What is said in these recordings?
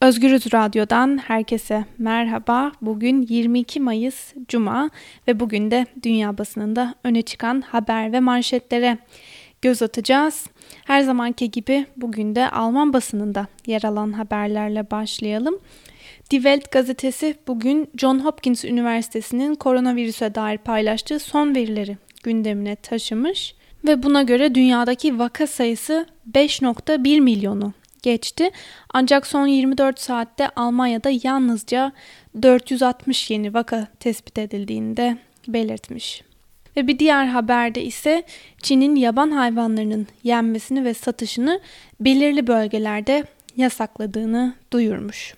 Özgürüz Radyo'dan herkese merhaba. Bugün 22 Mayıs Cuma ve bugün de dünya basınında öne çıkan haber ve manşetlere göz atacağız. Her zamanki gibi bugün de Alman basınında yer alan haberlerle başlayalım. Die Welt gazetesi bugün John Hopkins Üniversitesi'nin koronavirüse dair paylaştığı son verileri gündemine taşımış ve buna göre dünyadaki vaka sayısı 5.1 milyonu geçti. Ancak son 24 saatte Almanya'da yalnızca 460 yeni vaka tespit edildiğini de belirtmiş. Ve bir diğer haberde ise Çin'in yaban hayvanlarının yenmesini ve satışını belirli bölgelerde yasakladığını duyurmuş.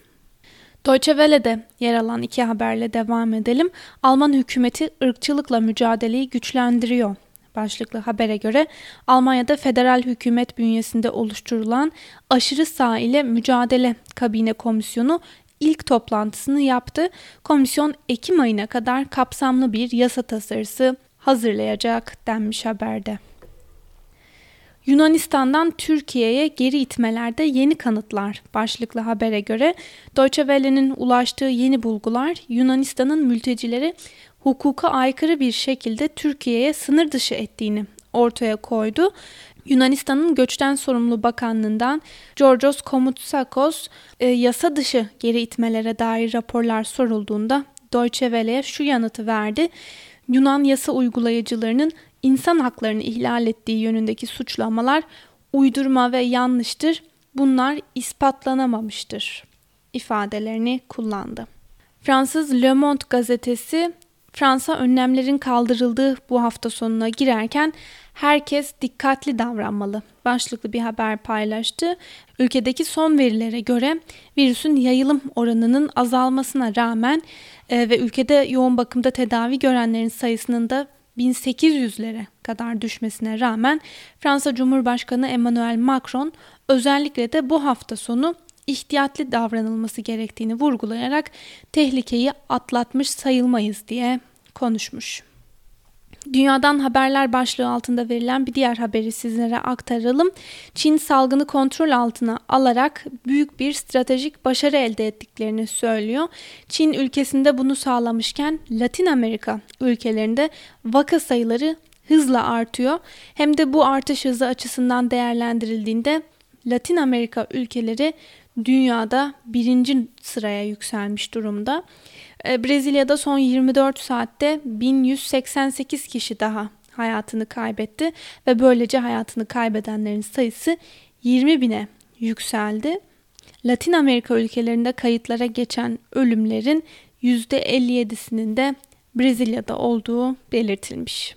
Deutsche Welle'de yer alan iki haberle devam edelim. Alman hükümeti ırkçılıkla mücadeleyi güçlendiriyor başlıklı habere göre Almanya'da federal hükümet bünyesinde oluşturulan aşırı sağ ile mücadele kabine komisyonu ilk toplantısını yaptı. Komisyon Ekim ayına kadar kapsamlı bir yasa tasarısı hazırlayacak denmiş haberde. Yunanistan'dan Türkiye'ye geri itmelerde yeni kanıtlar başlıklı habere göre Deutsche Welle'nin ulaştığı yeni bulgular Yunanistan'ın mültecileri hukuka aykırı bir şekilde Türkiye'ye sınır dışı ettiğini ortaya koydu. Yunanistan'ın Göçten Sorumlu Bakanlığı'ndan Georgios Komutsakos e, yasa dışı geri itmelere dair raporlar sorulduğunda Deutsche Welle'ye şu yanıtı verdi. Yunan yasa uygulayıcılarının insan haklarını ihlal ettiği yönündeki suçlamalar uydurma ve yanlıştır. Bunlar ispatlanamamıştır ifadelerini kullandı. Fransız Le Monde gazetesi Fransa önlemlerin kaldırıldığı bu hafta sonuna girerken herkes dikkatli davranmalı başlıklı bir haber paylaştı. Ülkedeki son verilere göre virüsün yayılım oranının azalmasına rağmen e, ve ülkede yoğun bakımda tedavi görenlerin sayısının da 1800'lere kadar düşmesine rağmen Fransa Cumhurbaşkanı Emmanuel Macron özellikle de bu hafta sonu ihtiyatlı davranılması gerektiğini vurgulayarak tehlikeyi atlatmış sayılmayız diye konuşmuş. Dünyadan haberler başlığı altında verilen bir diğer haberi sizlere aktaralım. Çin salgını kontrol altına alarak büyük bir stratejik başarı elde ettiklerini söylüyor. Çin ülkesinde bunu sağlamışken Latin Amerika ülkelerinde vaka sayıları hızla artıyor. Hem de bu artış hızı açısından değerlendirildiğinde Latin Amerika ülkeleri dünyada birinci sıraya yükselmiş durumda. Ee, Brezilya'da son 24 saatte 1188 kişi daha hayatını kaybetti ve böylece hayatını kaybedenlerin sayısı 20 bine yükseldi. Latin Amerika ülkelerinde kayıtlara geçen ölümlerin %57'sinin de Brezilya'da olduğu belirtilmiş.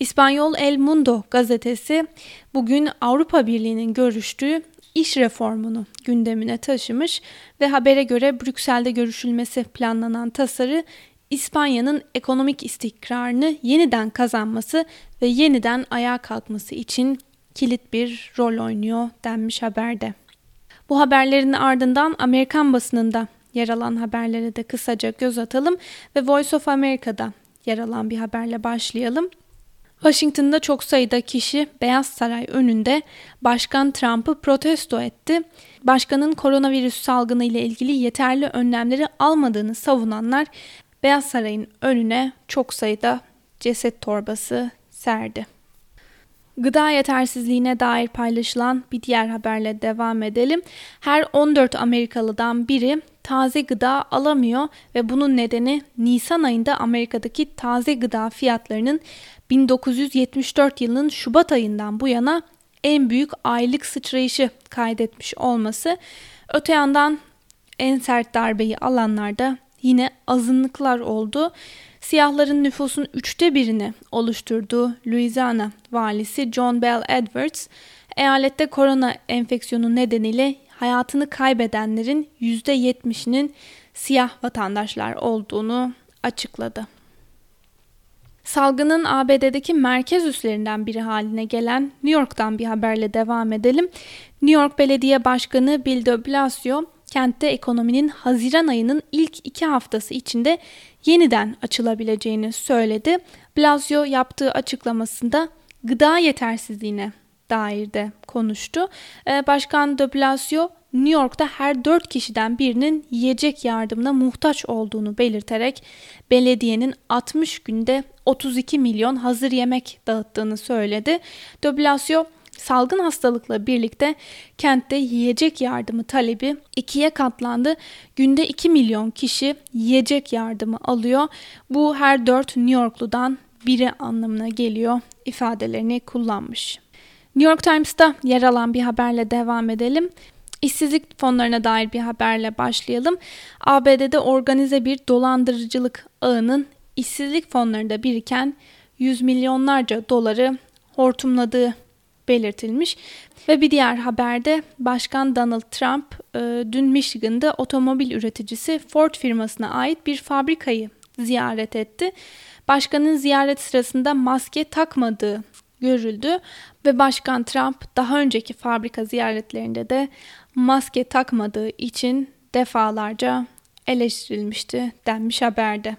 İspanyol El Mundo gazetesi bugün Avrupa Birliği'nin görüştüğü iş reformunu gündemine taşımış ve habere göre Brüksel'de görüşülmesi planlanan tasarı İspanya'nın ekonomik istikrarını yeniden kazanması ve yeniden ayağa kalkması için kilit bir rol oynuyor denmiş haberde. Bu haberlerin ardından Amerikan basınında yer alan haberlere de kısaca göz atalım ve Voice of America'da yer alan bir haberle başlayalım. Washington'da çok sayıda kişi Beyaz Saray önünde Başkan Trump'ı protesto etti. Başkanın koronavirüs salgını ile ilgili yeterli önlemleri almadığını savunanlar Beyaz Saray'ın önüne çok sayıda ceset torbası serdi. Gıda yetersizliğine dair paylaşılan bir diğer haberle devam edelim. Her 14 Amerikalıdan biri taze gıda alamıyor ve bunun nedeni Nisan ayında Amerika'daki taze gıda fiyatlarının 1974 yılının Şubat ayından bu yana en büyük aylık sıçrayışı kaydetmiş olması. Öte yandan en sert darbeyi alanlarda yine azınlıklar oldu. Siyahların nüfusun üçte birini oluşturduğu Louisiana valisi John Bell Edwards, eyalette korona enfeksiyonu nedeniyle hayatını kaybedenlerin %70'inin siyah vatandaşlar olduğunu açıkladı. Salgının ABD'deki merkez üslerinden biri haline gelen New York'tan bir haberle devam edelim. New York Belediye Başkanı Bill de Blasio, kentte ekonominin Haziran ayının ilk iki haftası içinde yeniden açılabileceğini söyledi. Blasio yaptığı açıklamasında gıda yetersizliğine dair de konuştu. Ee, Başkan de Blasio New York'ta her 4 kişiden birinin yiyecek yardımına muhtaç olduğunu belirterek belediyenin 60 günde 32 milyon hazır yemek dağıttığını söyledi. De Blasio salgın hastalıkla birlikte kentte yiyecek yardımı talebi ikiye katlandı. Günde 2 milyon kişi yiyecek yardımı alıyor. Bu her 4 New Yorkludan biri anlamına geliyor ifadelerini kullanmış. New York Times'ta yer alan bir haberle devam edelim. İşsizlik fonlarına dair bir haberle başlayalım. ABD'de organize bir dolandırıcılık ağının işsizlik fonlarında biriken yüz milyonlarca doları hortumladığı belirtilmiş. Ve bir diğer haberde Başkan Donald Trump e, dün Michigan'da otomobil üreticisi Ford firmasına ait bir fabrikayı ziyaret etti. Başkanın ziyaret sırasında maske takmadığı görüldü ve Başkan Trump daha önceki fabrika ziyaretlerinde de maske takmadığı için defalarca eleştirilmişti denmiş haberde.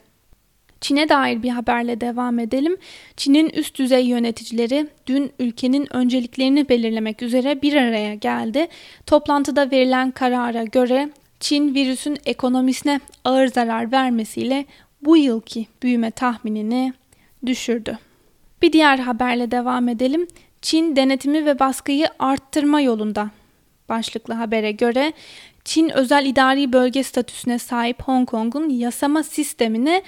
Çin'e dair bir haberle devam edelim. Çin'in üst düzey yöneticileri dün ülkenin önceliklerini belirlemek üzere bir araya geldi. Toplantıda verilen karara göre Çin virüsün ekonomisine ağır zarar vermesiyle bu yılki büyüme tahminini düşürdü. Bir diğer haberle devam edelim. Çin denetimi ve baskıyı arttırma yolunda. Başlıklı habere göre Çin özel idari bölge statüsüne sahip Hong Kong'un yasama sistemine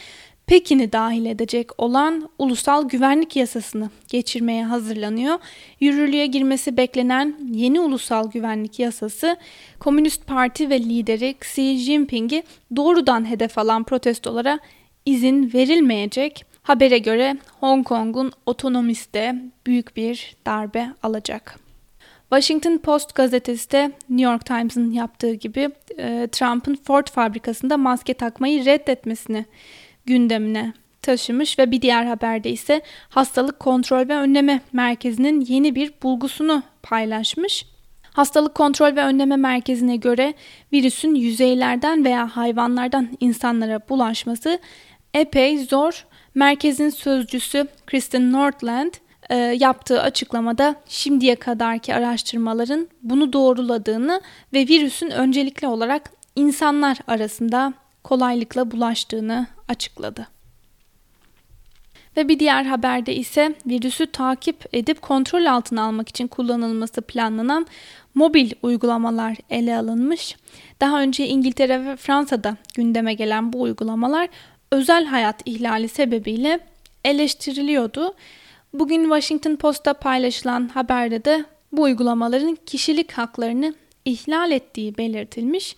Pekin'i dahil edecek olan ulusal güvenlik yasasını geçirmeye hazırlanıyor. Yürürlüğe girmesi beklenen yeni ulusal güvenlik yasası Komünist Parti ve lideri Xi Jinping'i doğrudan hedef alan protestolara izin verilmeyecek. Habere göre Hong Kong'un otonomisi de büyük bir darbe alacak. Washington Post gazetesi de New York Times'ın yaptığı gibi e, Trump'ın Ford fabrikasında maske takmayı reddetmesini gündemine taşımış ve bir diğer haberde ise Hastalık Kontrol ve Önleme Merkezi'nin yeni bir bulgusunu paylaşmış. Hastalık Kontrol ve Önleme Merkezi'ne göre virüsün yüzeylerden veya hayvanlardan insanlara bulaşması epey zor. Merkezin sözcüsü Kristen Nordland e, yaptığı açıklamada şimdiye kadarki araştırmaların bunu doğruladığını ve virüsün öncelikli olarak insanlar arasında kolaylıkla bulaştığını açıkladı. Ve bir diğer haberde ise virüsü takip edip kontrol altına almak için kullanılması planlanan mobil uygulamalar ele alınmış. Daha önce İngiltere ve Fransa'da gündeme gelen bu uygulamalar özel hayat ihlali sebebiyle eleştiriliyordu. Bugün Washington Post'ta paylaşılan haberde de bu uygulamaların kişilik haklarını ihlal ettiği belirtilmiş.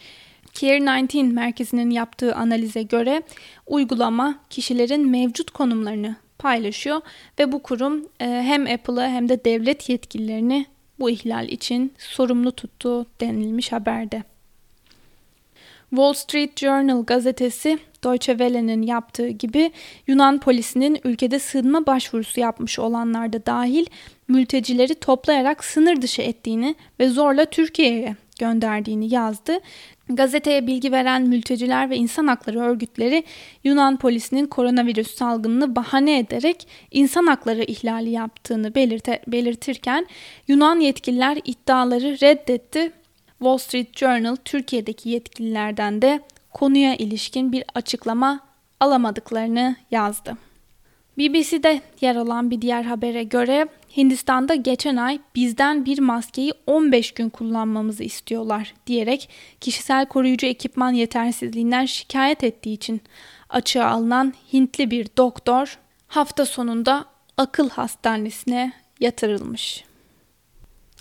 Care19 merkezinin yaptığı analize göre uygulama kişilerin mevcut konumlarını paylaşıyor ve bu kurum e, hem Apple'ı hem de devlet yetkililerini bu ihlal için sorumlu tuttu denilmiş haberde. Wall Street Journal gazetesi Deutsche Welle'nin yaptığı gibi Yunan polisinin ülkede sığınma başvurusu yapmış olanlar da dahil mültecileri toplayarak sınır dışı ettiğini ve zorla Türkiye'ye gönderdiğini yazdı. Gazeteye bilgi veren mülteciler ve insan hakları örgütleri Yunan polisinin koronavirüs salgınını bahane ederek insan hakları ihlali yaptığını belirte, belirtirken Yunan yetkililer iddiaları reddetti. Wall Street Journal Türkiye'deki yetkililerden de konuya ilişkin bir açıklama alamadıklarını yazdı. BBC'de yer alan bir diğer habere göre Hindistan'da geçen ay bizden bir maskeyi 15 gün kullanmamızı istiyorlar diyerek kişisel koruyucu ekipman yetersizliğinden şikayet ettiği için açığa alınan Hintli bir doktor hafta sonunda akıl hastanesine yatırılmış.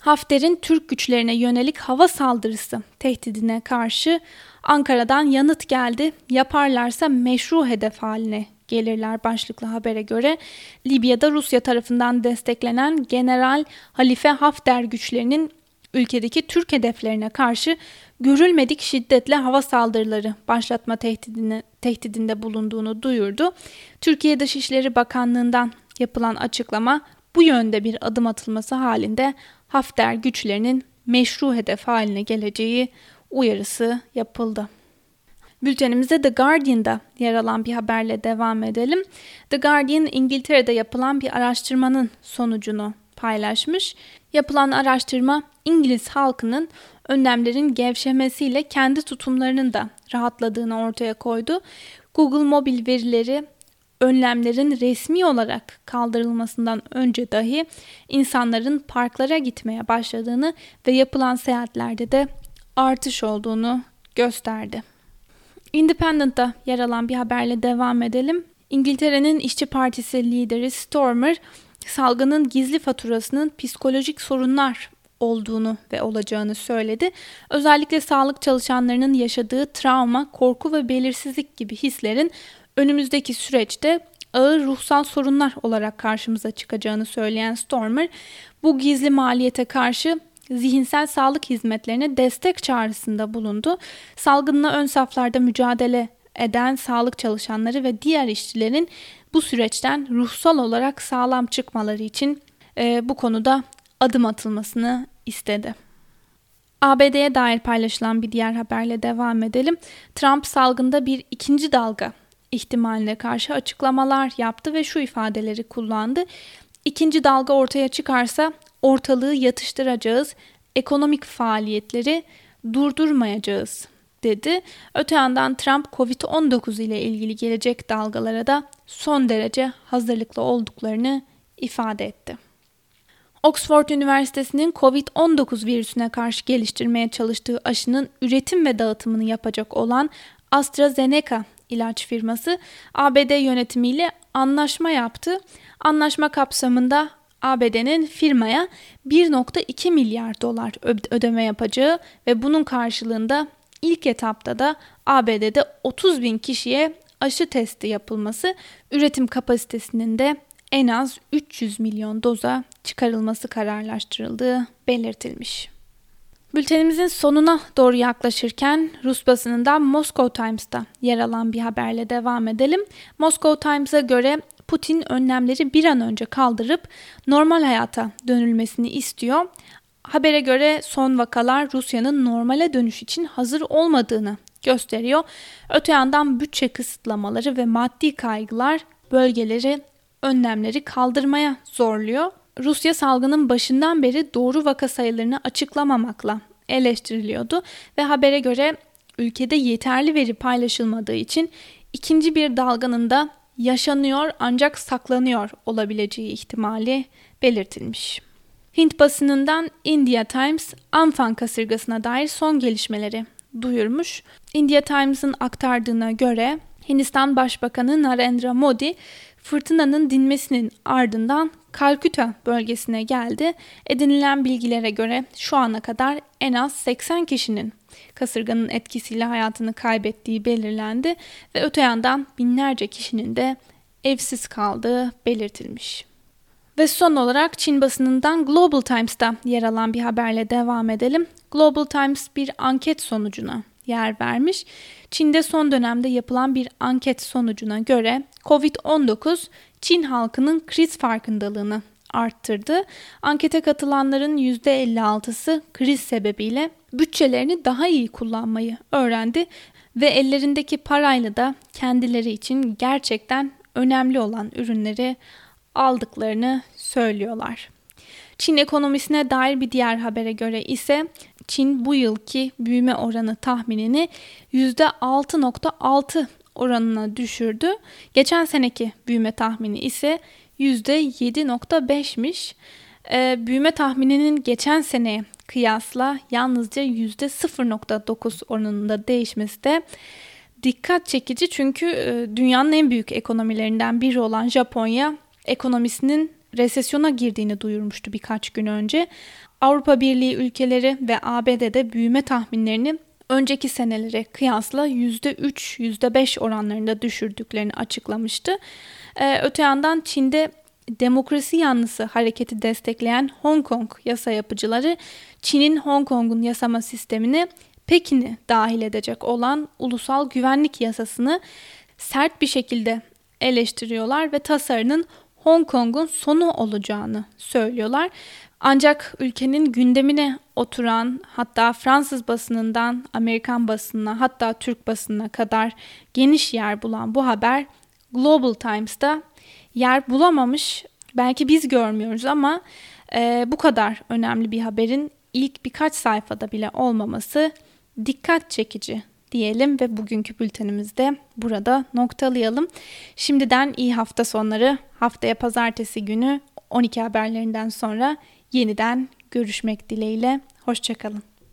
Hafter'in Türk güçlerine yönelik hava saldırısı tehdidine karşı Ankara'dan yanıt geldi. Yaparlarsa meşru hedef haline gelirler başlıklı habere göre Libya'da Rusya tarafından desteklenen General Halife Hafter güçlerinin ülkedeki Türk hedeflerine karşı görülmedik şiddetle hava saldırıları başlatma tehdidine, tehdidinde bulunduğunu duyurdu. Türkiye Dışişleri Bakanlığı'ndan yapılan açıklama bu yönde bir adım atılması halinde Hafter güçlerinin meşru hedef haline geleceği uyarısı yapıldı. Bültenimize The Guardian'da yer alan bir haberle devam edelim. The Guardian İngiltere'de yapılan bir araştırmanın sonucunu paylaşmış. Yapılan araştırma İngiliz halkının önlemlerin gevşemesiyle kendi tutumlarının da rahatladığını ortaya koydu. Google mobil verileri önlemlerin resmi olarak kaldırılmasından önce dahi insanların parklara gitmeye başladığını ve yapılan seyahatlerde de artış olduğunu gösterdi. Independent'ta yer alan bir haberle devam edelim. İngiltere'nin İşçi Partisi lideri Stormer, salgının gizli faturasının psikolojik sorunlar olduğunu ve olacağını söyledi. Özellikle sağlık çalışanlarının yaşadığı travma, korku ve belirsizlik gibi hislerin önümüzdeki süreçte ağır ruhsal sorunlar olarak karşımıza çıkacağını söyleyen Stormer, bu gizli maliyete karşı zihinsel sağlık hizmetlerine destek çağrısında bulundu. Salgınla ön saflarda mücadele eden sağlık çalışanları ve diğer işçilerin bu süreçten ruhsal olarak sağlam çıkmaları için e, bu konuda adım atılmasını istedi. ABD'ye dair paylaşılan bir diğer haberle devam edelim. Trump salgında bir ikinci dalga ihtimaline karşı açıklamalar yaptı ve şu ifadeleri kullandı. İkinci dalga ortaya çıkarsa ortalığı yatıştıracağız, ekonomik faaliyetleri durdurmayacağız dedi. Öte yandan Trump Covid-19 ile ilgili gelecek dalgalara da son derece hazırlıklı olduklarını ifade etti. Oxford Üniversitesi'nin Covid-19 virüsüne karşı geliştirmeye çalıştığı aşının üretim ve dağıtımını yapacak olan AstraZeneca ilaç firması ABD yönetimiyle anlaşma yaptı. Anlaşma kapsamında ABD'nin firmaya 1.2 milyar dolar ödeme yapacağı ve bunun karşılığında ilk etapta da ABD'de 30 bin kişiye aşı testi yapılması, üretim kapasitesinin de en az 300 milyon doza çıkarılması kararlaştırıldığı belirtilmiş. Bültenimizin sonuna doğru yaklaşırken Rus basınından Moscow Times'ta yer alan bir haberle devam edelim. Moscow Times'a göre Putin önlemleri bir an önce kaldırıp normal hayata dönülmesini istiyor. Habere göre son vakalar Rusya'nın normale dönüş için hazır olmadığını gösteriyor. Öte yandan bütçe kısıtlamaları ve maddi kaygılar bölgeleri önlemleri kaldırmaya zorluyor. Rusya salgının başından beri doğru vaka sayılarını açıklamamakla eleştiriliyordu ve habere göre ülkede yeterli veri paylaşılmadığı için ikinci bir dalganın da yaşanıyor ancak saklanıyor olabileceği ihtimali belirtilmiş. Hint basınından India Times Amfan kasırgasına dair son gelişmeleri duyurmuş. India Times'ın aktardığına göre Hindistan Başbakanı Narendra Modi fırtınanın dinmesinin ardından Kalküta bölgesine geldi. Edinilen bilgilere göre şu ana kadar en az 80 kişinin kasırganın etkisiyle hayatını kaybettiği belirlendi ve öte yandan binlerce kişinin de evsiz kaldığı belirtilmiş. Ve son olarak Çin basınından Global Times'ta yer alan bir haberle devam edelim. Global Times bir anket sonucuna yer vermiş. Çin'de son dönemde yapılan bir anket sonucuna göre COVID-19 Çin halkının kriz farkındalığını arttırdı. Ankete katılanların %56'sı kriz sebebiyle bütçelerini daha iyi kullanmayı öğrendi ve ellerindeki parayla da kendileri için gerçekten önemli olan ürünleri aldıklarını söylüyorlar. Çin ekonomisine dair bir diğer habere göre ise Çin bu yılki büyüme oranı tahminini %6.6 oranına düşürdü. Geçen seneki büyüme tahmini ise %7.5'miş. Ee, büyüme tahmininin geçen seneye kıyasla yalnızca %0.9 oranında değişmesi de dikkat çekici çünkü e, dünyanın en büyük ekonomilerinden biri olan Japonya ekonomisinin resesyona girdiğini duyurmuştu birkaç gün önce. Avrupa Birliği ülkeleri ve ABD'de büyüme tahminlerini önceki senelere kıyasla %3, %5 oranlarında düşürdüklerini açıklamıştı. Ee, öte yandan Çin'de demokrasi yanlısı hareketi destekleyen Hong Kong yasa yapıcıları Çin'in Hong Kong'un yasama sistemini Pekin'i dahil edecek olan ulusal güvenlik yasasını sert bir şekilde eleştiriyorlar ve tasarının Hong Kong'un sonu olacağını söylüyorlar. Ancak ülkenin gündemine oturan hatta Fransız basınından Amerikan basınına hatta Türk basınına kadar geniş yer bulan bu haber Global Times'ta yer bulamamış. Belki biz görmüyoruz ama e, bu kadar önemli bir haberin ilk birkaç sayfada bile olmaması dikkat çekici diyelim ve bugünkü bültenimizde burada noktalayalım. Şimdiden iyi hafta sonları. Haftaya pazartesi günü 12 haberlerinden sonra yeniden görüşmek dileğiyle. Hoşçakalın.